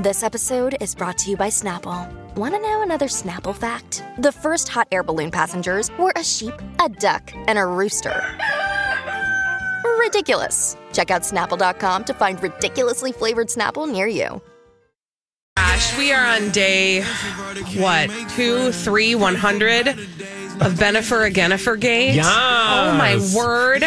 This episode is brought to you by Snapple. Want to know another Snapple fact? The first hot air balloon passengers were a sheep, a duck, and a rooster. Ridiculous. Check out snapple.com to find ridiculously flavored Snapple near you. Gosh, we are on day, what, two, three, 100 of Benifer Agenifer Gate? Yes. Oh, my word.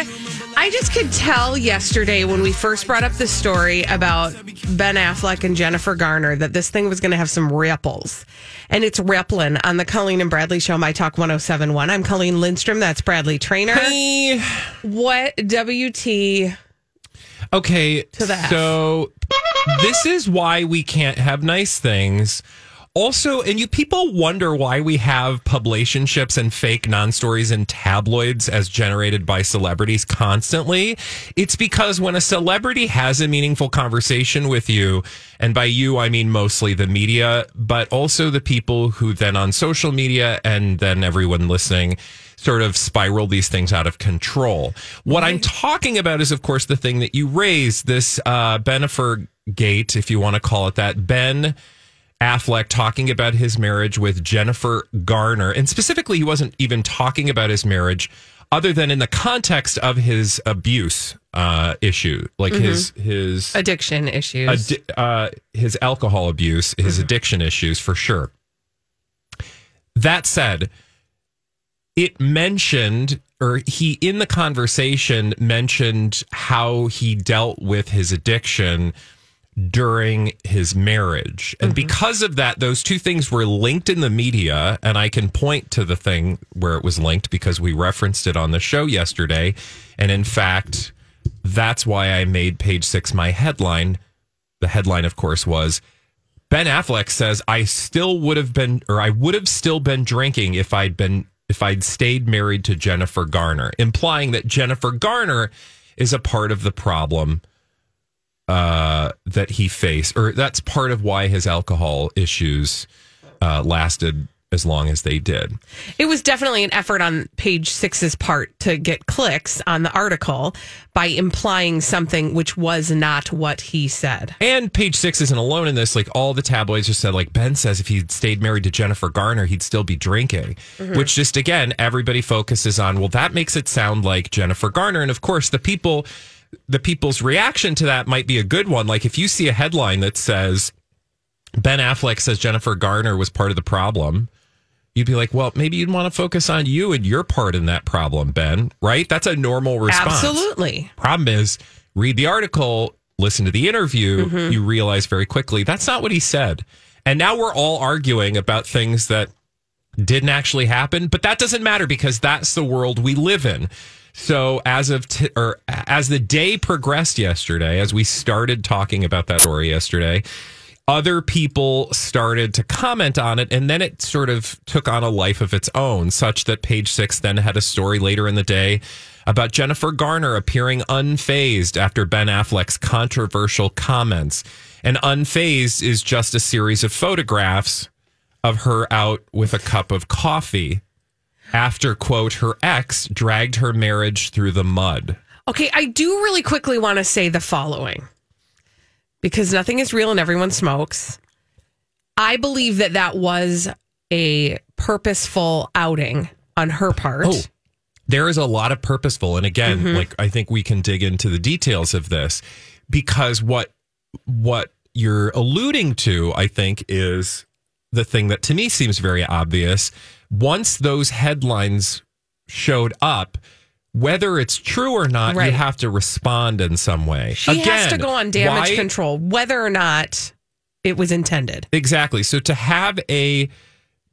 I just could tell yesterday when we first brought up the story about Ben Affleck and Jennifer Garner that this thing was going to have some ripples. And it's rippling on the Colleen and Bradley show, My Talk 1071. I'm Colleen Lindstrom. That's Bradley Traynor. Hey. What WT? Okay, To the F. so this is why we can't have nice things. Also, and you people wonder why we have publicationships and fake non-stories and tabloids as generated by celebrities constantly. It's because when a celebrity has a meaningful conversation with you, and by you I mean mostly the media, but also the people who then on social media and then everyone listening sort of spiral these things out of control. What I'm talking about is, of course, the thing that you raised, this uh, Benifer Gate, if you want to call it that. Ben Affleck talking about his marriage with Jennifer Garner. And specifically, he wasn't even talking about his marriage other than in the context of his abuse uh, issue, like his his Addiction issues. addi- uh, his alcohol abuse, his addiction issues for sure. That said, it mentioned, or he in the conversation mentioned how he dealt with his addiction during his marriage. And mm-hmm. because of that, those two things were linked in the media. And I can point to the thing where it was linked because we referenced it on the show yesterday. And in fact, that's why I made page six my headline. The headline, of course, was Ben Affleck says, I still would have been, or I would have still been drinking if I'd been, if I'd stayed married to Jennifer Garner, implying that Jennifer Garner is a part of the problem uh, that he faced, or that's part of why his alcohol issues uh, lasted as long as they did. It was definitely an effort on page six's part to get clicks on the article by implying something which was not what he said. And page six isn't alone in this. Like all the tabloids just said, like Ben says, if he'd stayed married to Jennifer Garner, he'd still be drinking. Which just again, everybody focuses on. Well, that makes it sound like Jennifer Garner, and of course, the people, the people's reaction to that might be a good one. Like if you see a headline that says Ben Affleck says Jennifer Garner was part of the problem. You'd be like, well, maybe you'd want to focus on you and your part in that problem, Ben, right? That's a normal response. Absolutely. Problem is, read the article, listen to the interview, Mm-hmm. you realize very quickly that's not what he said. And now we're all arguing about things that didn't actually happen, but that doesn't matter because that's the world we live in. So as of t- or as the day progressed yesterday, as we started talking about that story yesterday, other people started to comment on it and then it sort of took on a life of its own such that page 6 then had a story later in the day about Jennifer Garner appearing unfazed after Ben Affleck's controversial comments. And unfazed is just a series of photographs of her out with a cup of coffee after quote her ex dragged her marriage through the mud. Okay, I do really quickly want to say the following because nothing is real and everyone smokes. I believe that that was a purposeful outing on her part. Oh, there is a lot of purposeful and again mm-hmm. like i think we can dig into the details of this because what what you're alluding to i think is the thing that to me seems very obvious once those headlines showed up whether it's true or not Right. you have to respond in some way She has to go on damage why- control, whether or not it was intended. Exactly. So to have a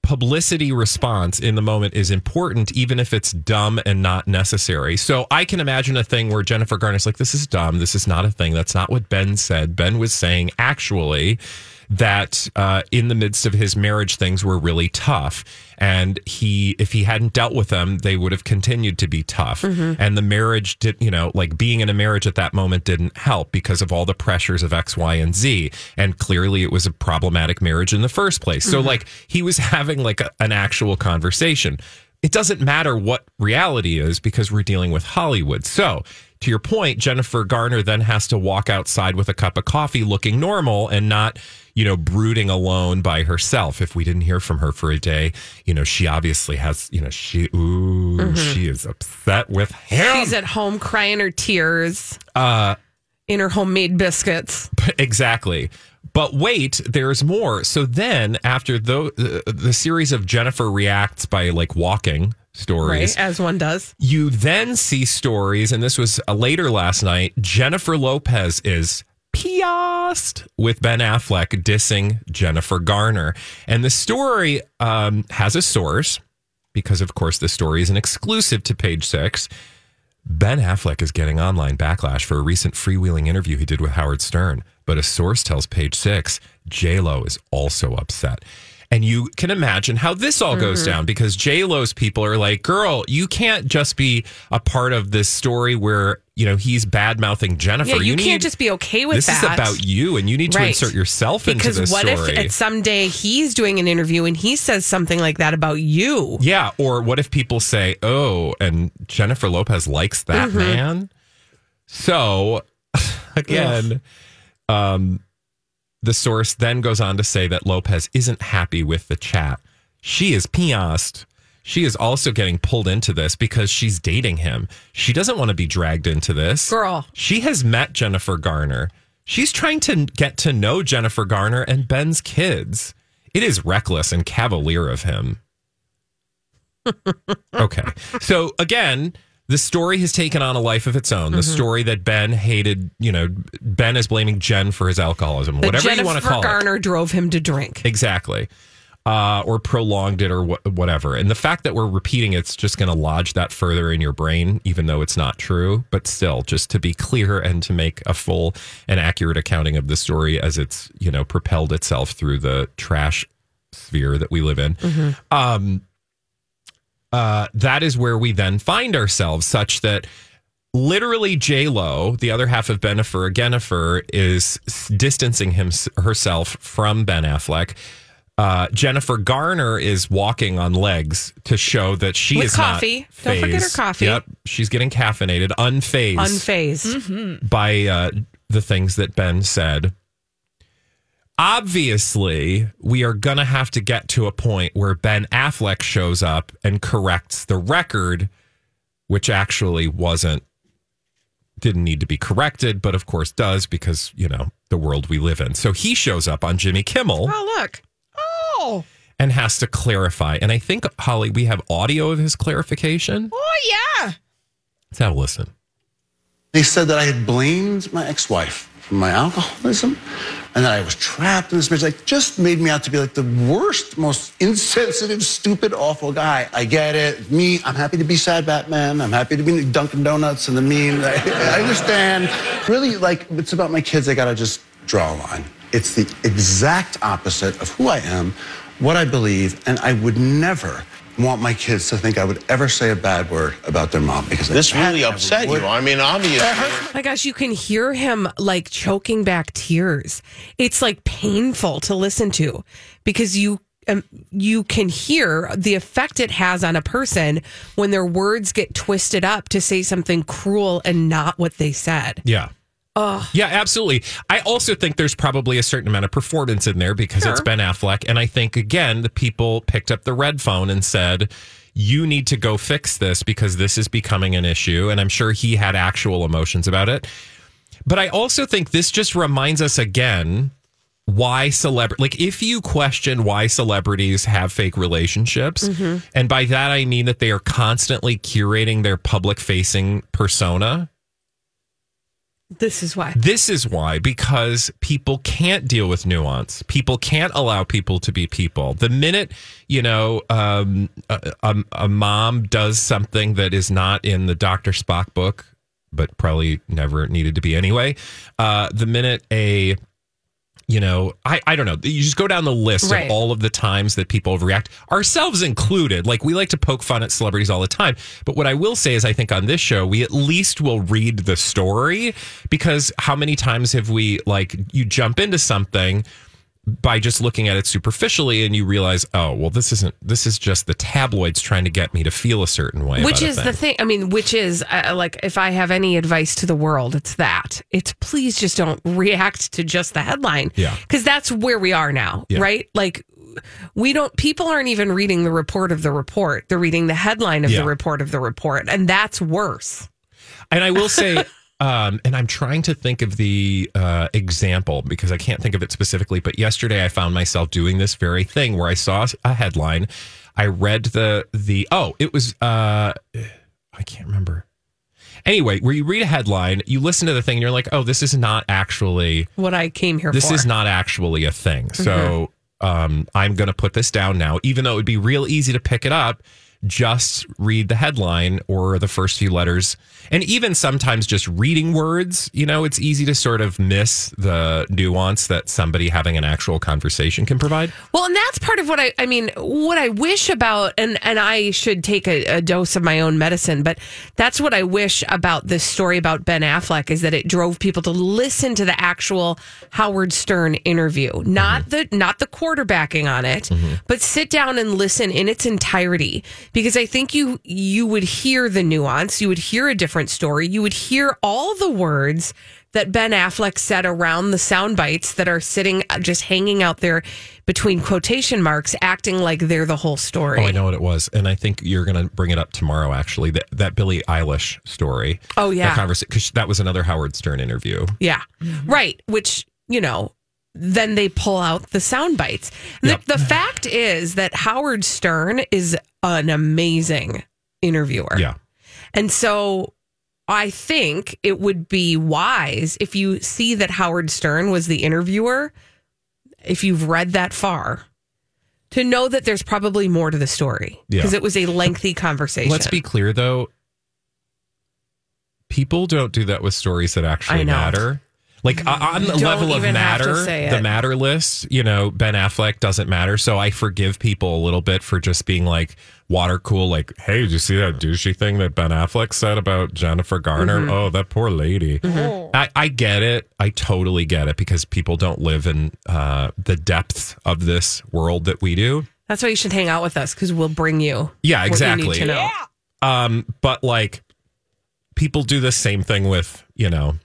publicity response in the moment is important, even if it's dumb and not necessary. So I can imagine a thing where Jennifer Garner's like, this is dumb. This is not a thing. That's not what Ben said. Ben was saying, actually, that uh, in the midst of his marriage, things were really tough. And he, if he hadn't dealt with them, they would have continued to be tough. And the marriage did, you know, like being in a marriage at that moment didn't help because of all the pressures of X, Y, and Z. And clearly it was a problematic marriage in the first place. So, like, he was having like a, an actual conversation. It doesn't matter what reality is because we're dealing with Hollywood. So, to your point, Jennifer Garner then has to walk outside with a cup of coffee looking normal and not, you know, brooding alone by herself. If we didn't hear from her for a day, you know, she obviously has, you know, she, ooh, she is upset with him. She's at home crying her tears uh, in her homemade biscuits. exactly. But wait, there's more. So then, after the, the the series of Jennifer reacts by like walking stories, Right, as one does. you then see stories, and this was uh, later last night. Jennifer Lopez is pissed with Ben Affleck dissing Jennifer Garner, and the story um, has a source because, of course, the story is an exclusive to Page Six. Ben Affleck is getting online backlash for a recent freewheeling interview he did with Howard Stern. But a source tells Page Six, J Lo is also upset. And you can imagine how this all goes down because J Lo's people are like, "Girl, you can't just be a part of this story where you know he's bad mouthing Jennifer. Yeah, you, need- can't just be okay with this this is about you, and you need to Right. insert yourself because into this what story. if at someday he's doing an interview and he says something like that about you? Yeah, or what if people say, "Oh, and Jennifer Lopez likes that Mm-hmm. man"? So, again, um, the source then goes on to say that Lopez isn't happy with the chat. She is pissed. She is also getting pulled into this because she's dating him. She doesn't want to be dragged into this. Girl. She has met Jennifer Garner. She's trying to get to know Jennifer Garner and Ben's kids. It is reckless and cavalier of him. okay. So again, the story has taken on a life of its own. The Mm-hmm. story that Ben hated, you know, Ben is blaming Jen for his alcoholism, That whatever Jennifer you want to call it. Garner drove him to drink. Exactly. Uh, or prolonged it or wh- whatever. And the fact that we're repeating it's just going to lodge that further in your brain, even though it's not true. But still, just to be clear and to make a full and accurate accounting of the story as it's, you know, propelled itself through the trash sphere that we live in. Um, uh, that is where we then find ourselves, such that literally J Lo, the other half of Benifer Jennifer, is distancing him herself from Ben Affleck. Uh, Jennifer Garner is walking on legs to show that she With is coffee. not Don't forget her coffee. Yep, she's getting caffeinated, unfazed Unfazed. by uh, the things that Ben said. Obviously, we are going to have to get to a point where Ben Affleck shows up and corrects the record, which actually wasn't, didn't need to be corrected, but of course does because, you know, the world we live in. So he shows up on Jimmy Kimmel Oh, look. Oh. and has to clarify. And I think, Holly, we have audio of his clarification. Oh, yeah. Let's have a listen. They said that I had blamed my ex-wife for my alcoholism and that I was trapped in this marriage. Like, just made me out to be like the worst, most insensitive, stupid, awful guy. I get it. Me, I'm happy to be sad Batman. I'm happy to be Dunkin' Donuts and the meme. I, I understand. Really, like, it's about my kids. I gotta just draw a line. It's the exact opposite of who I am, what I believe, and I would never want my kids to think I would ever say a bad word about their mom because This I really upset you. I mean, obviously. My gosh, you can hear him like choking back tears. It's like painful to listen to because you um, you can hear the effect it has on a person when their words get twisted up to say something cruel and not what they said. Yeah. Yeah, absolutely. I also think there's probably a certain amount of performance in there because it's Ben Affleck. And I think, again, the people picked up the red phone and said, you need to go fix this because this is becoming an issue. And I'm sure he had actual emotions about it. But I also think this just reminds us again why celebrity like if you question why celebrities have fake relationships mm-hmm. and by that i mean that they are constantly curating their public facing persona This is why. This is why, because people can't deal with nuance. People can't allow people to be people. The minute, you know, um, a, a, a mom does something that is not in the Dr. Spock book, but probably never needed to be anyway, uh, the minute a you know, I, I don't know. You just go down the list Right. of all of the times that people overreact, ourselves included. Like we like to poke fun at celebrities all the time. But what I will say is, I think on this show, we at least will read the story because how many times have we, like, you jump into something by just looking at it superficially and you realize, oh, well, this isn't, this is just the tabloids trying to get me to feel a certain way. Which is the thing. thing. I mean, which is uh, like, if I have any advice to the world, it's that. It's please just don't react to just the headline. Yeah. Because that's where we are now, Yeah. right? Like, we don't, people aren't even reading the report of the report. They're reading the headline of Yeah. the report of the report. And that's worse. And I will say, um, and I'm trying to think of the uh, example because I can't think of it specifically. But yesterday, I found myself doing this very thing where I saw a headline. I read the the oh, it was uh, I can't remember. Anyway, where you read a headline, you listen to the thing, and you're like, oh, this is not actually What I came here this for. is not actually a thing. So um, I'm going to put this down now, even though it would be real easy to pick it up. Just read the headline or the first few letters. And even sometimes just reading words, you know, it's easy to sort of miss the nuance that somebody having an actual conversation can provide. Well, and that's part of what I I mean, what I wish about and and I should take a, a dose of my own medicine, but that's what I wish about this story about Ben Affleck is that it drove people to listen to the actual Howard Stern interview, not mm-hmm. the not the quarterbacking on it, mm-hmm. but sit down and listen in its entirety. Because I think you you would hear the nuance, you would hear a different story, you would hear all the words that Ben Affleck said around the sound bites that are sitting uh, just hanging out there between quotation marks, acting like they're the whole story. Oh, I know what it was. And I think you're going to bring it up tomorrow, actually. That, that Billie Eilish story. Oh, yeah. That because that was another Howard Stern interview. Yeah. Right. Which, you know, then they pull out the sound bites. Yep. The, the fact is that Howard Stern is an amazing interviewer. Yeah. And so I think it would be wise if you see that Howard Stern was the interviewer, if you've read that far, to know that there's probably more to the story Yeah. because it was a lengthy conversation. Let's be clear, though. People don't do that with stories that actually matter. Like on the Don't level of even have to matter, say the it. matter list, you know, Ben Affleck doesn't matter. So I forgive people a little bit for just being like water cool. Like, hey, did you see that douchey thing that Ben Affleck said about Jennifer Garner? Mm-hmm. Oh, that poor lady. I, I get it. I totally get it because people don't live in uh, the depth of this world that we do. That's why you should hang out with us because we'll bring you. Yeah, what you exactly. need to know. Um, but like people do the same thing with, you know,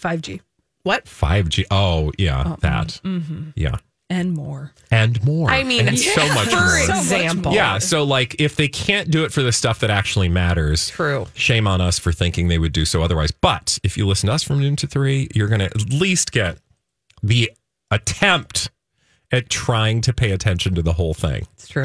5G. What? 5G. Oh, yeah, that. Mm-hmm. Yeah. and more. And more. I mean, and so much for more. example. Yeah, so like if they can't do it for the stuff that actually matters, True. shame on us for thinking they would do so otherwise. But if you listen to us from noon to three, you're going to at least get the attempt at trying to pay attention to the whole thing. It's true.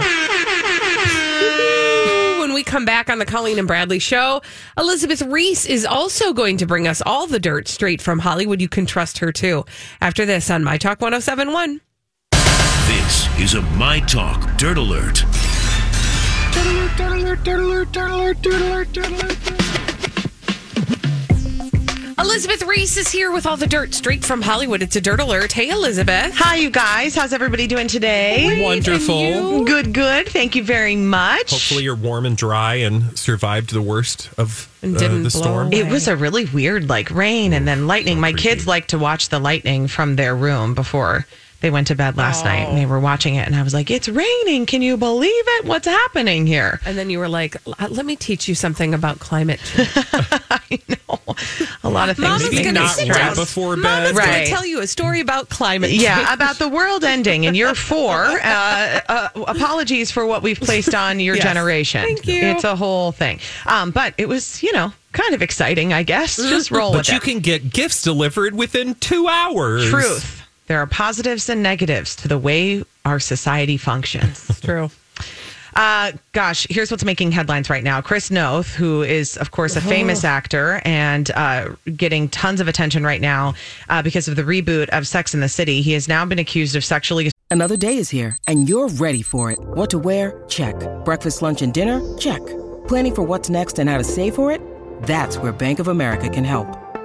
When we come back on the Colleen and Bradley show, Elizabeth Reese is also going to bring us all the dirt straight from Hollywood. You can trust her too. After this on My Talk 1071. This is a My Talk Dirt Alert. Elizabeth Reese is here with all the dirt straight from Hollywood. It's a dirt alert. Hey, Elizabeth. Hi, you guys. How's everybody doing today? Wonderful. Good, good. Thank you very much. Hopefully you're warm and dry and survived the worst of And uh, didn't the storm. away. It was a really weird, like rain and then lightning. My kids like to watch the lightning from their room before they went to bed last night, and they were watching it. And I was like, "It's raining! Can you believe it? What's happening here?" And then you were like, let me teach you something about climate change. I know a lot of things. Mama's gonna Not sit right stressed. before Mama's bed. going Right. to tell you a story about climate change. Yeah, about the world ending, and you're four. Uh, uh, apologies for what we've placed on your Yes. generation. Thank you. It's a whole thing. Um, but it was, you know, kind of exciting, I guess. Just roll But with you it. can get gifts delivered within two hours. Truth. There are positives and negatives to the way our society functions. It's true. Uh, gosh, here's what's making headlines right now. Chris Noth, who is, of course, a famous actor and uh, getting tons of attention right now uh, because of the reboot of Sex in the City. He has now been accused of sexually. Another day is here, and you're ready for it. What to wear? Check. Breakfast, lunch, and dinner? Check. Planning for what's next and how to save for it? That's where Bank of America can help.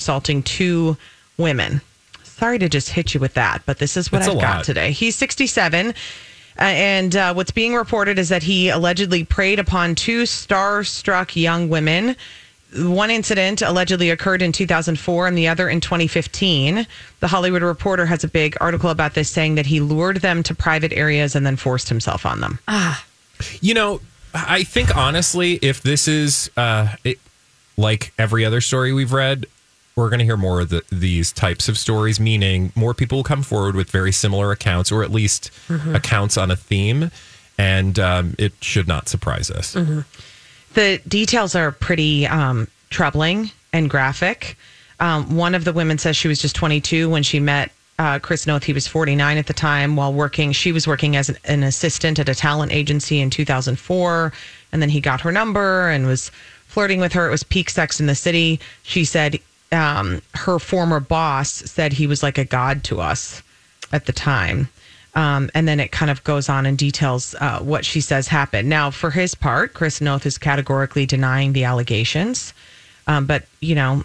Assaulting two women. Sorry to just hit you with that, but this is what It's a I've got today. He's 67. Uh, and uh, what's being reported is that he allegedly preyed upon two star-struck young women. One incident allegedly occurred in 2004 and the other in 2015. The Hollywood Reporter has a big article about this saying that he lured them to private areas and then forced himself on them. Ah. You know, I think honestly, if this is uh, it, like every other story we've read, we're going to hear more of the, these types of stories, meaning more people will come forward with very similar accounts or at least accounts on a theme. And um, it should not surprise us. The details are pretty um, troubling and graphic. Um, one of the women says she was just 22 when she met uh, Chris Noth. He was 49 at the time while working. She was working as an, an assistant at a talent agency in 2004. And then he got her number and was flirting with her. It was peak sex in the city. She said um, her former boss said he was like a god to us at the time. Um, and then it kind of goes on and details uh, what she says happened. Now, for his part, Chris Noth is categorically denying the allegations. Um, but, you know,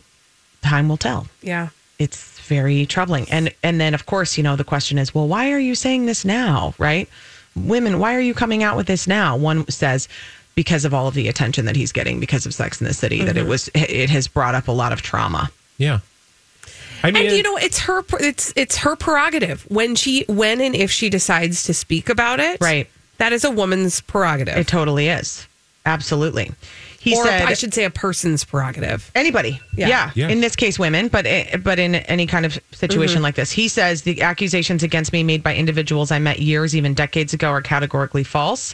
time will tell. Yeah. It's very troubling. And and then of course, you know, the question is, well, why are you saying this now, right? Women, why are you coming out with this now? One says because of all of the attention that he's getting because of Sex in the City, that it was it has brought up a lot of trauma. Yeah. I mean, and you know it's her it's it's her prerogative when she when and if she decides to speak about it Right. that is a woman's prerogative It totally is. Absolutely. He or said i should say a person's prerogative Anybody, Yeah. yeah. Yeah. In this case, women, but eh, but in any kind of situation like this, he says the accusations against me made by individuals I met years, even decades ago, are categorically false.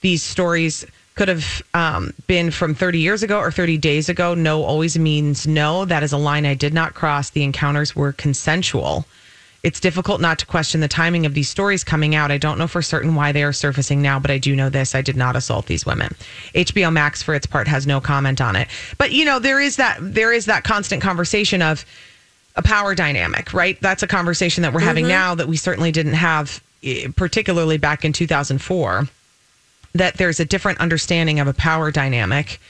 These stories could have um, been from 30 years ago or 30 days ago. No always means no. That is a line I did not cross. The encounters were consensual. It's difficult not to question the timing of these stories coming out. I don't know for certain why they are surfacing now, but I do know this. I did not assault these women. HBO Max, for its part, has no comment on it. But you know, there is that there is that constant conversation of a power dynamic, right? That's a conversation that we're having now that we certainly didn't have, eh, particularly back in 2004. That there's a different understanding of a power dynamic,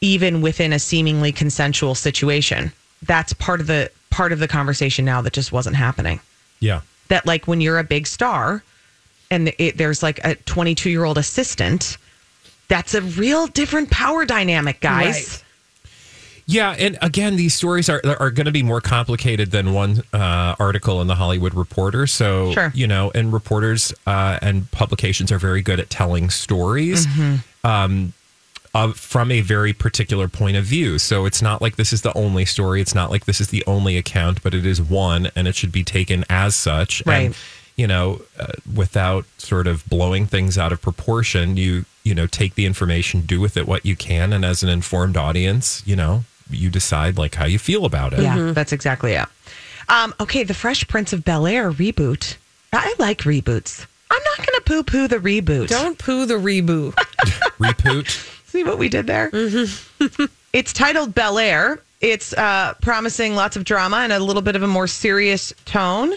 even within a seemingly consensual situation. That's part of the part of the conversation now that just wasn't happening yeah. that like when you're a big star and it, there's like a 22 year old assistant that's a real different power dynamic guys Right. Yeah, and again, these stories are are going to be more complicated than one uh, article in the Hollywood Reporter. So, Sure. you know, and reporters uh, and publications are very good at telling stories um, of, from a very particular point of view. So it's not like this is the only story. It's not like this is the only account, but it is one, and it should be taken as such. Right. And, you know, uh, without sort of blowing things out of proportion, you you know take the information, do with it what you can, and as an informed audience, you know, you decide like how you feel about it. yeah that's exactly it um, okay the fresh prince of bel air reboot i like reboots i'm not gonna poo-poo the reboot don't poo the reboot Repoot. See what we did there? it's titled Bel Air. It's uh, promising lots of drama and a little bit of a more serious tone.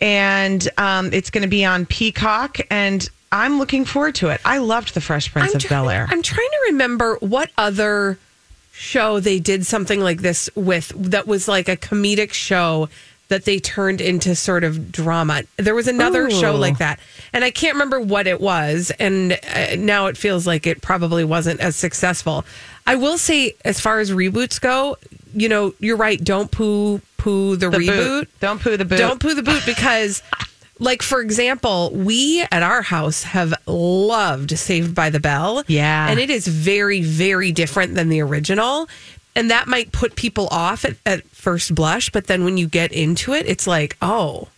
And um, it's going to be on Peacock. And I'm looking forward to it. I loved The Fresh Prince of Bel Air. I'm trying to remember what other show they did something like this with that was like a comedic show that they turned into sort of drama. There was another show like that, and I can't remember what it was. And uh, now it feels like it probably wasn't as successful. I will say, as far as reboots go, you know, you're right. Don't poo poo the, The reboot. boot. Don't poo the boot. Don't poo the boot because, like, for example, we at our house have loved Saved by the Bell. Yeah. And it is very, very different than the original. And that might put people off at, at first blush. But then when you get into it, it's like, oh,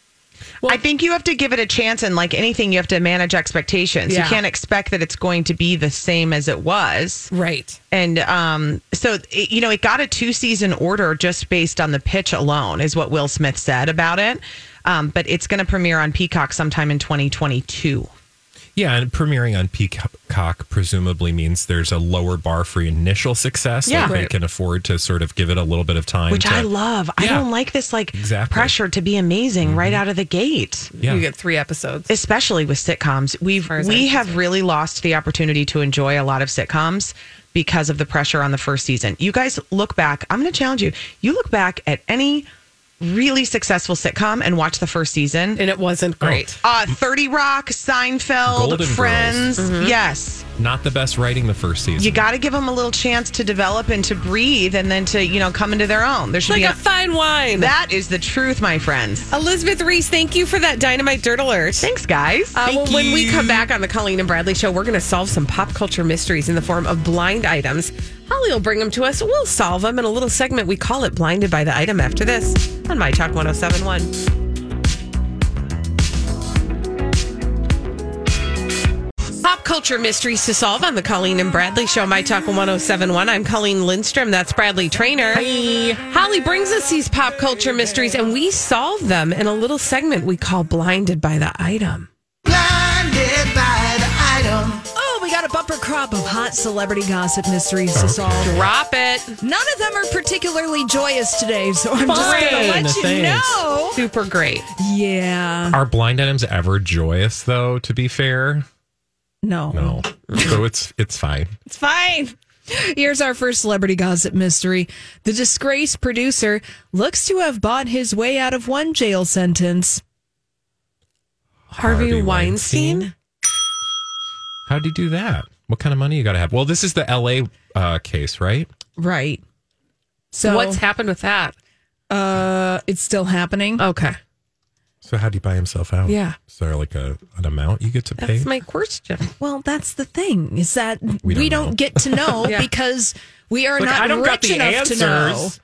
I think you have to give it a chance, and like anything, you have to manage expectations. Yeah. You can't expect that it's going to be the same as it was. right. And um, so, it, you know, it got a two season order just based on the pitch alone, is what Will Smith said about it. Um, but it's going to premiere on Peacock sometime in 2022. Yeah, and premiering on Peacock presumably means there's a lower bar for initial success. Yeah. like they can afford to sort of give it a little bit of time. Which to- I love. I don't like this like Exactly. pressure to be amazing right out of the gate. Yeah. You get three episodes. especially with sitcoms. We've we I'm have really lost the opportunity to enjoy a lot of sitcoms because of the pressure on the first season. You guys look back. I'm going to challenge you. You look back at any really successful sitcom and watch the first season. and it wasn't great. Uh, 30 Rock, Seinfeld, Golden Friends. Mm-hmm. Yes. Not the best writing the first season. You got to give them a little chance to develop and to breathe and then to, you know, come into their own. There should Like be a fine wine. That is the truth, my friends. Elizabeth Reese, thank you for that dynamite dirt alert. Thanks, guys. Uh, well, when we come back on the Colleen and Bradley show, we're going to solve some pop culture mysteries in the form of blind items. Holly will bring them to us. We'll solve them in a little segment. We call it Blinded by the Item after this on My Talk 1071. Pop culture mysteries to solve on the Colleen and Bradley show, My Talk 1071. I'm Colleen Lindstrom. That's Bradley Traynor. Holly brings us these pop culture mysteries and we solve them in a little segment we call Blinded by the Item. Got a bumper crop of hot celebrity gossip mysteries to solve. Drop it. None of them are particularly joyous today, so I'm just going to Fine, let you thanks. know. Super great. Yeah. Are blind items ever joyous though, to be fair? No. No. so it's it's fine. It's fine. Here's our first celebrity gossip mystery. The disgraced producer looks to have bought his way out of one jail sentence. Harvey, Harvey Weinstein? Weinstein? How'd you do that? What kind of money you gotta have? Well, this is the LA uh, case, right? Right. So What's happened with that? uh it's still happening. Okay. So how'd he buy himself out? Yeah. Is there like a an amount you get to pay? That's my question. Well, that's the thing is that We we don't don't, get to know Yeah. because we are Look, not I don't got rich the enough to know. answers.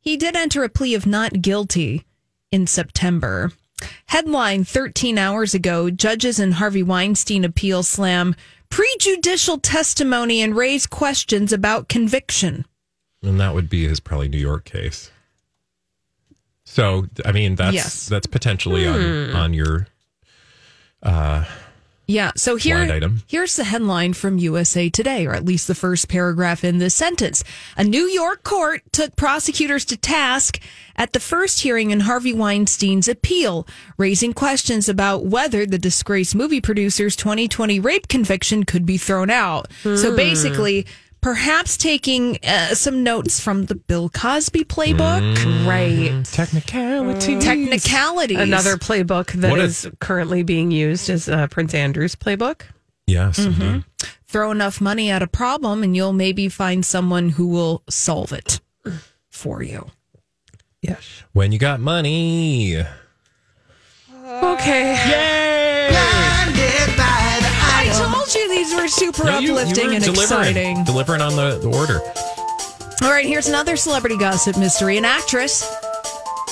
He did enter a plea of not guilty in September. Headline 13 hours ago, judges in Harvey Weinstein appeal slam prejudicial testimony and raise questions about conviction. And that would be his probably New York case. So I mean that's Yes. that's potentially on hmm. on your uh, Yeah, so here, item. here's the headline from USA Today, or at least the first paragraph in this sentence. A New York court took prosecutors to task at the first hearing in Harvey Weinstein's appeal, raising questions about whether the disgraced movie producer's 2020 rape conviction could be thrown out. So hmm. basically, perhaps taking uh, some notes from the Bill Cosby playbook. Right. technicality. Technicalities. Another playbook that What a- currently being used is uh, Prince Andrew's playbook. Yes, indeed. throw enough money at a problem and you'll maybe find someone who will solve it for you. Yes. When you got money. Okay. I told you these were super No, you- you uplifting were and delivering, exciting. Delivering on the, the order. All right, here's another celebrity gossip mystery. An actress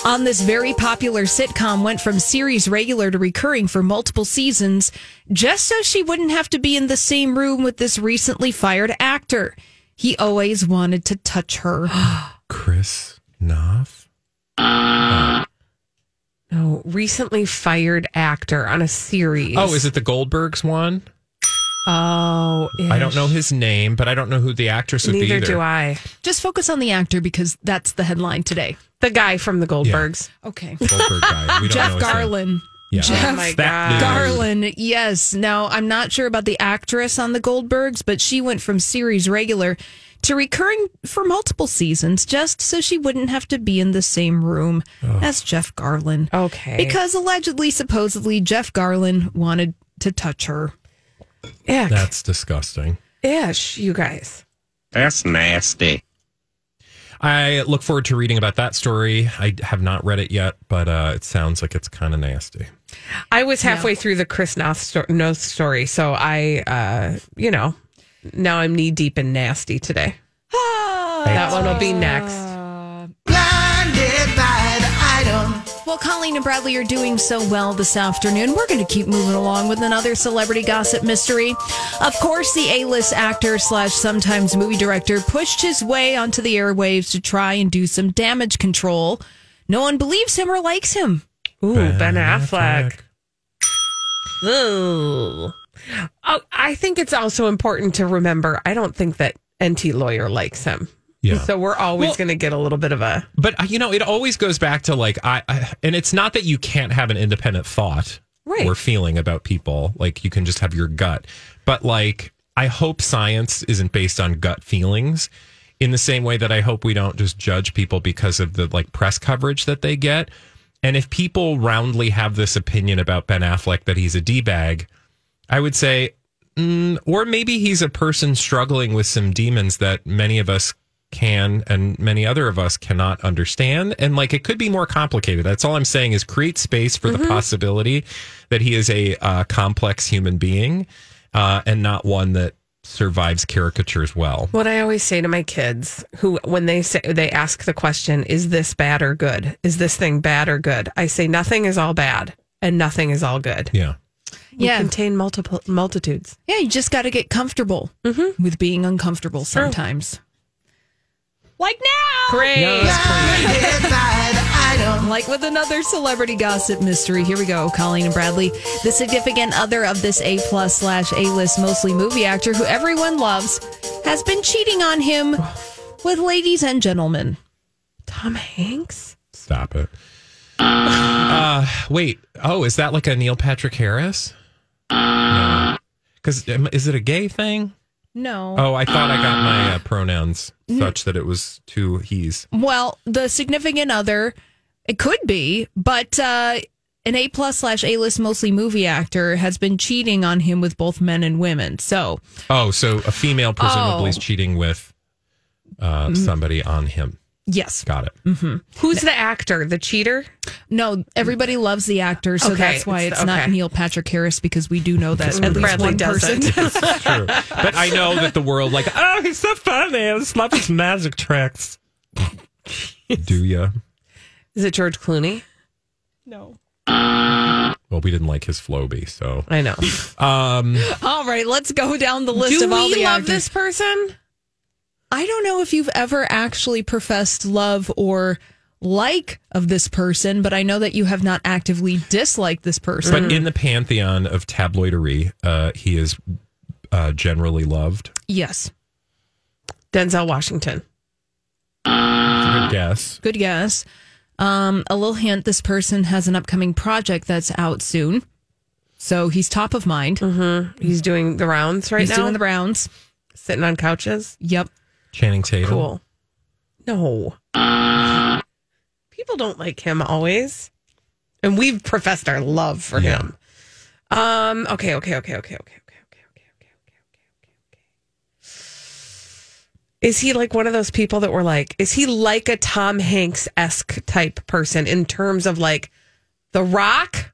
on this very popular sitcom went from series regular to recurring for multiple seasons just so she wouldn't have to be in the same room with this recently fired actor. He always wanted to touch her. Chris Noth. No, recently fired actor on a series. Oh, is it the Goldbergs one? Oh, I don't know his name, but I don't know who the actress would be Neither either. do I. Just focus on the actor because that's the headline today. The guy from the Goldbergs. Okay. Goldberg guy. We don't know Jeff his name. Garlin. Yeah. Jeff oh my That God. news. Garlin, yes. Now, I'm not sure about the actress on the Goldbergs, but she went from series regular to recurring for multiple seasons just so she wouldn't have to be in the same room as Jeff Garlin. Okay. Because allegedly, supposedly, Jeff Garlin wanted to touch her. Ick. That's disgusting. Ish, you guys. That's nasty. I look forward to reading about that story. I have not read it yet, but uh, it sounds like it's kind of nasty. I was halfway through the Chris Noth, sto- Noth story, so I, uh, you know, now I'm knee deep in nasty today. that one will be next. Well, Colleen and Bradley are doing so well this afternoon. We're going to keep moving along with another celebrity gossip mystery. Of course, the A-list actor slash sometimes movie director pushed his way onto the airwaves to try and do some damage control. No one believes him or likes him. Ooh, Ben, Affleck. Ooh. Oh, I think it's also important to remember. I don't think that NT lawyer likes him. Yeah. So we're always Well- going to get a little bit of a. But uh, you know, it always goes back to like I, I and it's not that you can't have an independent thought Right. or feeling about people. Like you can just have your gut. But like I hope science isn't based on gut feelings in the same way that I hope we don't just judge people because of the like press coverage that they get. And if people roundly have this opinion about Ben Affleck that he's a D bag, I would say, mm, or maybe he's a person struggling with some demons that many of us can and many other of us cannot understand. And like it could be more complicated. That's all I'm saying is create space for the possibility that he is a uh, complex human being uh, and not one that survives caricatures well. What I always say to my kids, who when they say they ask the question, "Is this bad or good? Is this thing bad or good?" I say nothing is all bad and nothing is all good. Yeah. We Yeah. contain multiple multitudes. Yeah, you just got to get comfortable with being uncomfortable sometimes. Like now. Great. Like with another celebrity gossip mystery. Here we go, Colleen and Bradley. The significant other of this A plus slash A list mostly movie actor who everyone loves has been cheating on him with ladies and gentlemen. Tom Hanks. Stop it. Uh, wait. Oh, is that like a Neil Patrick Harris? No. Because is it a gay thing? No. Oh, I thought I got my uh, pronouns such that it was two he's. Well, the significant other, it could be, but uh, an A plus slash A list mostly movie actor has been cheating on him with both men and women. So Oh, so a female presumably is Oh. cheating with uh, somebody on him. Yes, Got it. Who's the actor? The cheater? no, everybody loves the actor, so Okay, that's why it's- it's, not okay. Neil Patrick Harris because we do know that at least Bradley one person. doesn't. It's true. But I know that the world, like, oh, he's so funny. I just love his magic tricks. Do ya? Is it George Clooney? No. Well, we didn't like his Flowbee, so. I know. Um, all right, let's go down the list Do of all we the love actors. this person? I don't know if you've ever actually professed love or like of this person, but I know that you have not actively disliked this person. but in the pantheon of tabloidery, uh, he is uh, generally loved. yes, Denzel Washington. That's good guess. good guess. Um, a little hint: this person has an upcoming project that's out soon, so he's top of mind. He's doing the rounds right he's now. doing the rounds. sitting on couches. Yep. Channing Tatum. Cool. No. People don't like him always. And we've professed our love for Yeah. him. Um, okay, okay, okay, okay, okay, okay, okay, okay, okay, okay, okay, okay. Is he like one of those people that were like, is he like a Tom Hanks esque type person in terms of like The Rock?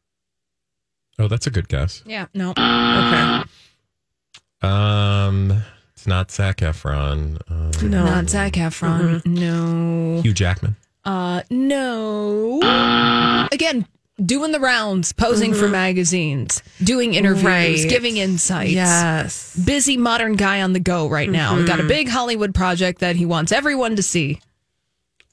Oh, that's a good guess. Yeah. No. Okay. Um, it's not Zac Efron. Uh, No. Not Zac Efron. No. Hugh Jackman. Uh, no. Again, doing the rounds, posing for magazines, doing interviews, Right. giving insights. Yes. Busy modern guy on the go right now. Got a big Hollywood project that he wants everyone to see.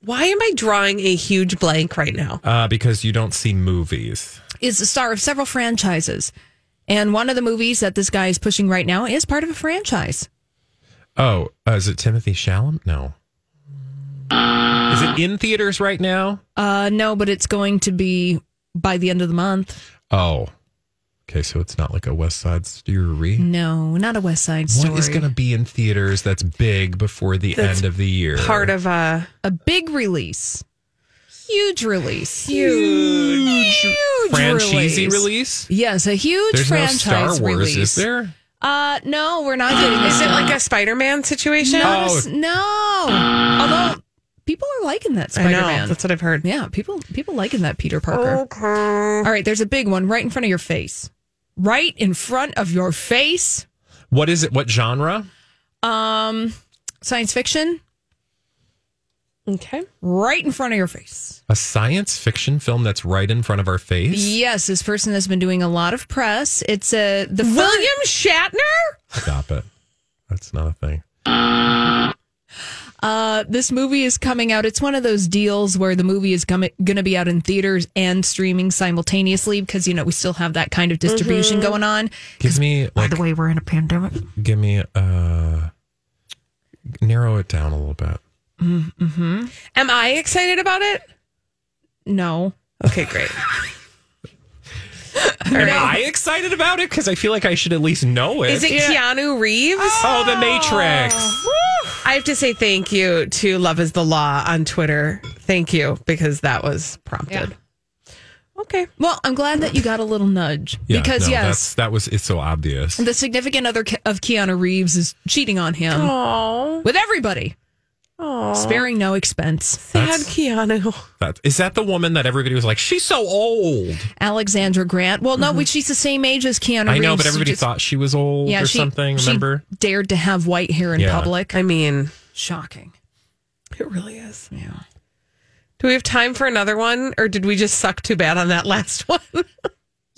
Why am I drawing a huge blank right now? Uh, because you don't see movies. Is the star of several franchises. And one of the movies that this guy is pushing right now is part of a franchise. Oh, uh, is it Timothée Chalamet? No. Is it in theaters right now? Uh, no, but it's going to be by the end of the month. Oh. Okay, so it's not like a West Side Story. No, not a West Side Story. What is going to be in theaters that's big before the That's end of the year? Part of a a big release, huge release, huge, huge Franchisee release? Yes, a huge There's no franchise Star Wars, release. is there? Uh, no, we're not getting. Is it Star- like a Spider-Man situation? No, Oh. no. Although people are liking that Spider-Man. That's what I've heard. Yeah, people people liking that Peter Parker. Okay. All right, there's a big one right in front of your face. Right in front of your face. What is it? What genre? Um, science fiction. Okay. Right in front of your face. A science fiction film that's right in front of our face? Yes, this person has been doing a lot of press. It's a the fir- William Shatner? Stop it. That's not a thing. Uh, this movie is coming out. It's one of those deals where the movie is going to be out in theaters and streaming simultaneously because you know we still have that kind of distribution going on. Give me By the way, we're in a pandemic. give me uh narrow it down a little bit. Mm-hmm. Am I excited about it? No. Okay, great. Am I excited about it? Because I feel like I should at least know it. Is it Keanu Reeves? Oh, The Matrix. I have to say thank you to Love is the Law on Twitter. Thank you because that was prompted. Okay. Well, I'm glad that you got a little nudge Yeah, because no, yes, that was it's so obvious. the significant other of Keanu Reeves is cheating on him Oh, with everybody, oh, sparing no expense. sad That's- Keanu. That, is that the woman that everybody was like, she's so old? Alexandra Grant. Well, no, she's the same age as Keanu. Mm-hmm. I know, Reeves. but She everybody just- thought she was old or she- something. she Remember? dared to have white hair in Yeah. public. I mean, Shocking. it really is. Yeah. Do we have time for another one, or did we just suck too bad on that last one?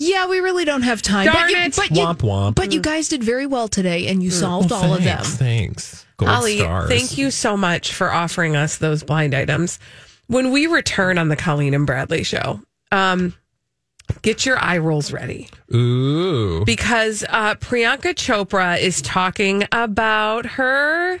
Yeah, we really don't have time. Darn but you, it. But you, Womp womp. But you guys did very well today, and you solved Well, all of them. thanks, Thanks. Gold Holly, stars. thank you so much for offering us those blind items. When we return on the Colleen and Bradley show, um, get your eye rolls ready Ooh. because uh, Priyanka Chopra is talking about her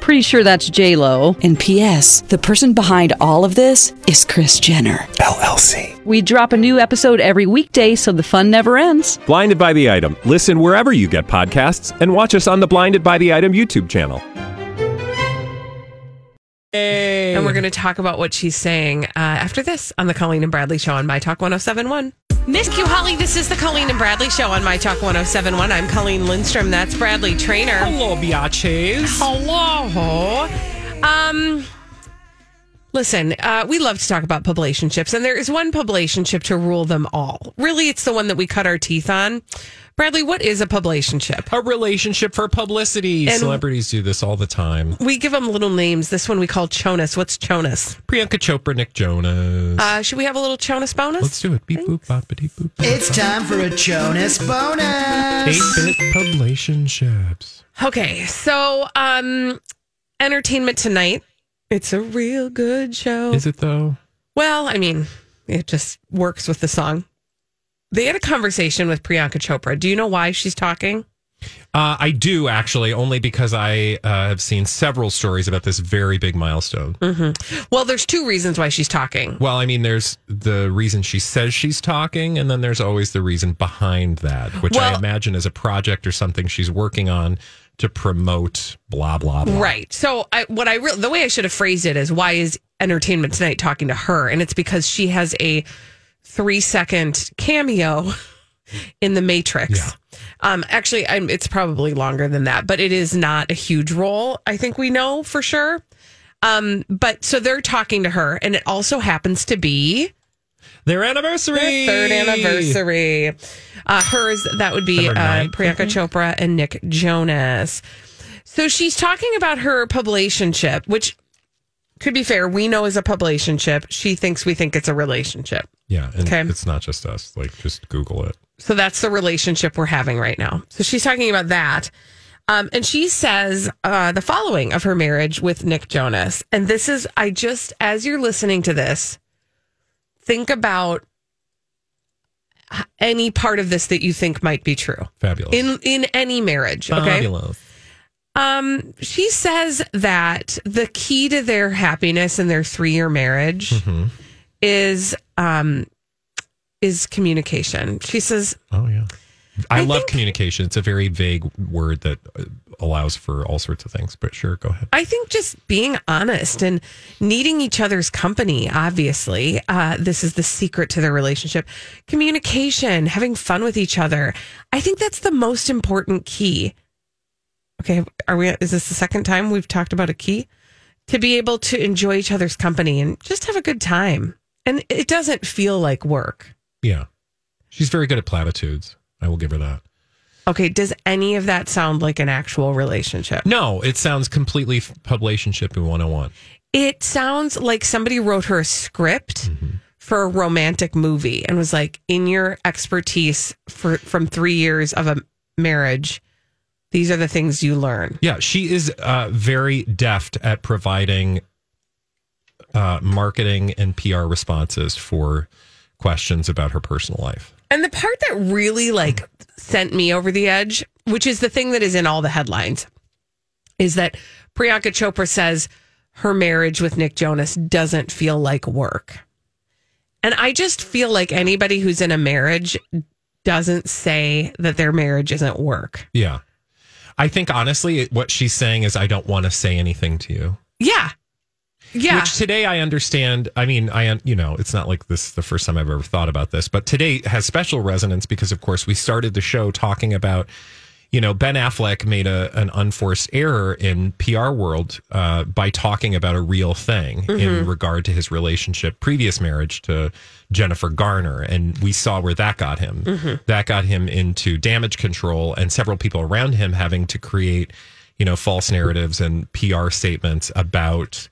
Pretty sure that's J Lo. And P.S. The person behind all of this is Kris Jenner. LLC. We drop a new episode every weekday, so the fun never ends. Blinded by the item. Listen wherever you get podcasts, and watch us on the Blinded by the Item YouTube channel. Hey. And we're going to talk about what she's saying uh, after this on the Colleen and Bradley show on My Talk 1071. Miss Q Holly, this is the Colleen and Bradley show on My Talk 1071. I'm Colleen Lindstrom. That's Bradley Traynor. Hello, biatches. Hello. Um, listen, uh, we love to talk about publicationships, and there is one publicationship to rule them all. Really, it's the one that we cut our teeth on. Bradley, what is a publicationship? A relationship for publicity. And- Celebrities do this all the time. We give them little names. This one we call Chonus. What's Chonus? Priyanka Chopra, Nick Jonas. Uh, should we have a little Chonus bonus? Let's do it. Beep boop boppity boop. It's time for a Jonas bonus. Eight bit publicationships. Okay, so um Entertainment Tonight. It's a real good show. Is it though? Well, I mean, it just works with the song. They had a conversation with Priyanka Chopra. Do you know why she's talking? Uh, I do actually, only because I uh, have seen several stories about this very big milestone. Mm-hmm. Well, there's two reasons why she's talking. Well, I mean, there's the reason she says she's talking, and then there's always the reason behind that, which I imagine is a project or something she's working on to promote blah blah blah. Right. So, I, what I re- the way I should have phrased it is why is Entertainment Tonight talking to her? And it's because she has a three second cameo in The Matrix. Yeah. Um, actually, I'm, it's probably longer than that, but it is not a huge role. I think we know for sure. Um, but so they're talking to her, and it also happens to be Their anniversary, their third anniversary. Uh, hers that would be uh, Priyanka Chopra and Nick Jonas. So she's talking about her publicationship, which to be fair, we know is a publicationship. She thinks we think it's a relationship. Yeah, and Okay. it's not just us. Like, just Google it. So that's the relationship we're having right now. So she's talking about that. Um, and she says uh, the following of her marriage with Nick Jonas. And this is, I just, as you're listening to this, think about any part of this that you think might be true Fabulous. in in any marriage. Okay. Fabulous. Um, she says that the key to their happiness in their three year marriage Mm-hmm. is um is communication. She says Oh yeah. I, I love think- communication. It's a very vague word that uh, allows for all sorts of things. But sure, go ahead. I think just being honest and needing each other's company, obviously, uh, this is the secret to their relationship. Communication, having fun with each other. I think that's the most important key. Okay, are we? Is this the second time we've talked about a key to be able to enjoy each other's company and just have a good time? And it doesn't feel like work. Yeah, she's very good at platitudes. I will give her that. Okay, does any of that sound like an actual relationship? No, it sounds completely publicationship in 101. It sounds like somebody wrote her a script for a romantic movie and was like, in your expertise for from three years of a marriage, these are the things you learn. Yeah, she is uh, very deft at providing uh, marketing and PR responses for questions about her personal life. And the part that really like sent me over the edge, which is the thing that is in all the headlines, is that Priyanka Chopra says her marriage with Nick Jonas doesn't feel like work. And I just feel like anybody who's in a marriage doesn't say that their marriage isn't work. Yeah. I think honestly, what she's saying is, I don't want to say anything to you. Yeah. Yeah. Which today I understand. I mean, I you know, it's not like this is the first time I've ever thought about this, but today has special resonance because, of course, we started the show talking about, you know, Ben Affleck made a an unforced error in PR world uh, by talking about a real thing in Mhm. regard to his relationship, previous marriage to Jennifer Garner, and we saw where that got him. Mhm. That got him into damage control, and several people around him having to create, you know, false narratives and PR statements about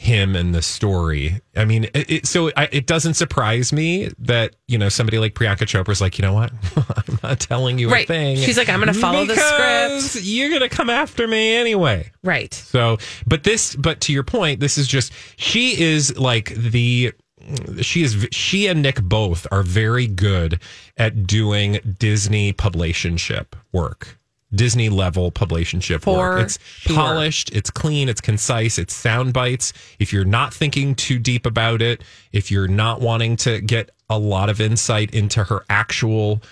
him and the story. I mean, it, it, so I, it doesn't surprise me that you know somebody like Priyanka Chopra is like, you know what, I'm not telling you Right. a thing. She's like, I'm gonna follow the script. You're gonna come after me anyway. Right. So, but this, but to your point, this is just she is like the. She is she and Nick both are very good at doing Disney publicationship work. Disney level publicationship For work. It's sure. polished, it's clean, it's concise, it's sound bites. If you're not thinking too deep about it, if you're not wanting to get a lot of insight into her actual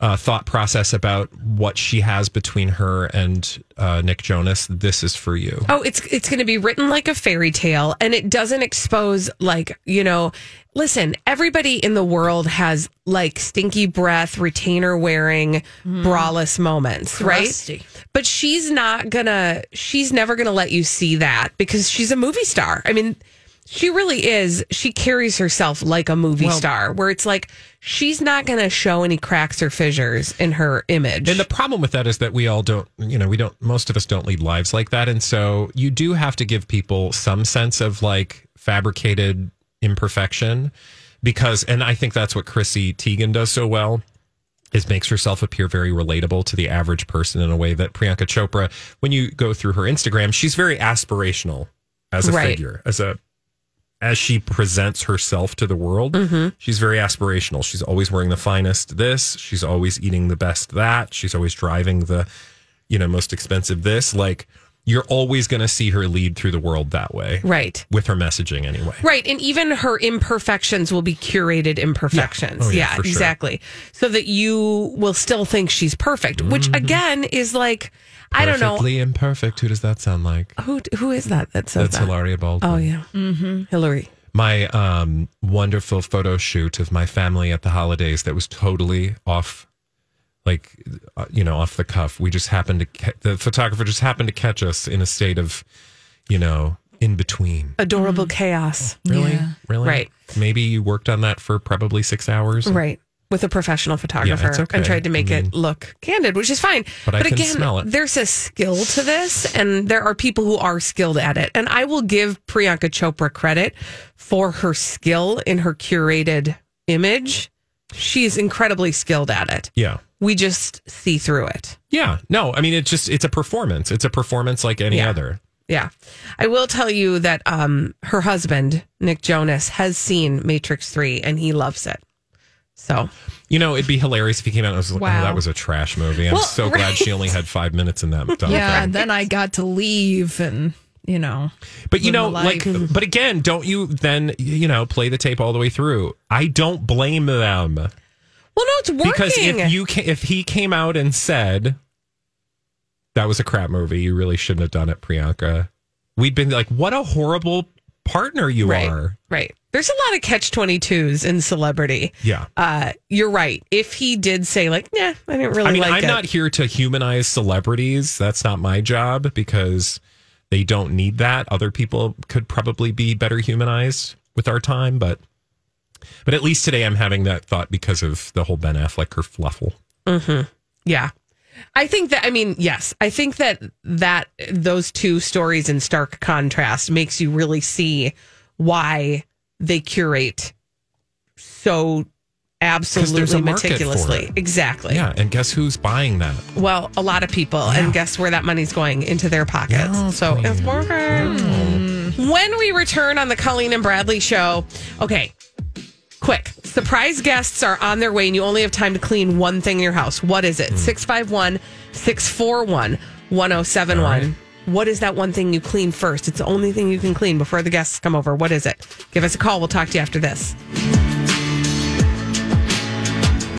uh, thought process about what she has between her and uh, Nick Jonas, this is for you. Oh, it's it's going to be written like a fairy tale, and it doesn't expose like you know. Listen, everybody in the world has like stinky breath, retainer wearing, braless moments, Crusty. right? But she's not gonna. She's never gonna let you see that because she's a movie star. I mean, she really is. She carries herself like a movie Well- star, where it's like she's not gonna show any cracks or fissures in her image. And the problem with that is that we all don't, you know, we don't, most of us don't lead lives like that. And so you do have to give people some sense of like fabricated imperfection because, and I think that's what Chrissy Teigen does so well. Is makes herself appear very relatable to the average person in a way that Priyanka Chopra, when you go through her Instagram, she's very aspirational as a Right. figure, as a as she presents herself to the world, mm-hmm. she's very aspirational. She's always wearing the finest this. She's always eating the best that. She's always driving the, you know, most expensive this. Like you're always going to see her lead through the world that way, right. With her messaging, anyway. Right. And even her imperfections will be curated imperfections. Oh, yeah, yeah, for sure. exactly. So that you will still think she's perfect, which again is like, I don't know. Perfectly imperfect. Who does that sound like? Who, who is that that says That's that? Hilaria Baldwin. Oh, yeah. Mm-hmm. Hillary. my um, wonderful photo shoot of my family at the holidays that was totally off like uh, you know off the cuff we just happened to ca- the photographer just happened to catch us in a state of you know in between Adorable chaos. really really Right. maybe you worked on that for probably six hours Right. With a professional photographer it's okay. and tried to make I mean- it look candid, which is fine. But I can again, smell it. there's a skill to this, and there are people who are skilled at it. And I will give Priyanka Chopra credit for her skill in her curated image. She's incredibly skilled at it. yeah We just see through it. Yeah. No, I mean it's just it's a performance. It's a performance like any Yeah. other. Yeah. I will tell you that um, her husband, Nick Jonas, has seen Matrix 3 and he loves it. So, You know, it'd be hilarious if he came out and was like, Wow. "Oh, that was a trash movie." I'm Well, so glad she only had five minutes in that. yeah, thing. and then I got to leave, and you know, But you know, like, life. but again, don't you then you know play the tape all the way through? I don't blame them well, no, it's working. because if you ca- if he came out and said that was a crap movie, you really shouldn't have done it, Priyanka. We'd been like, "What a horrible partner you right, are." right. There's a lot of catch 22s in celebrity. Yeah. Uh, you're right. If he did say, like, yeah, I didn't really I mean, like I'm it. not here to humanize celebrities. That's not my job because they don't need that. Other people could probably be better humanized with our time, but but at least today I'm having that thought because of the whole Ben Affleck kerfluffle. Mm-hmm. Yeah. I think that I mean, yes, I think that that those two stories in stark contrast makes you really see why they curate so absolutely a market for meticulously. Exactly. Yeah, and guess who's buying that? Well, a lot of people, and guess where that money's going into their pockets. so it's working. When we return on the Colleen and Bradley show, okay, quick surprise guests are on their way, and you only have time to clean one thing in your house. What is it? Hmm. 651 641 1071. What is that one thing you clean first? It's the only thing you can clean before the guests come over. What is it? Give us a call. We'll talk to you after this.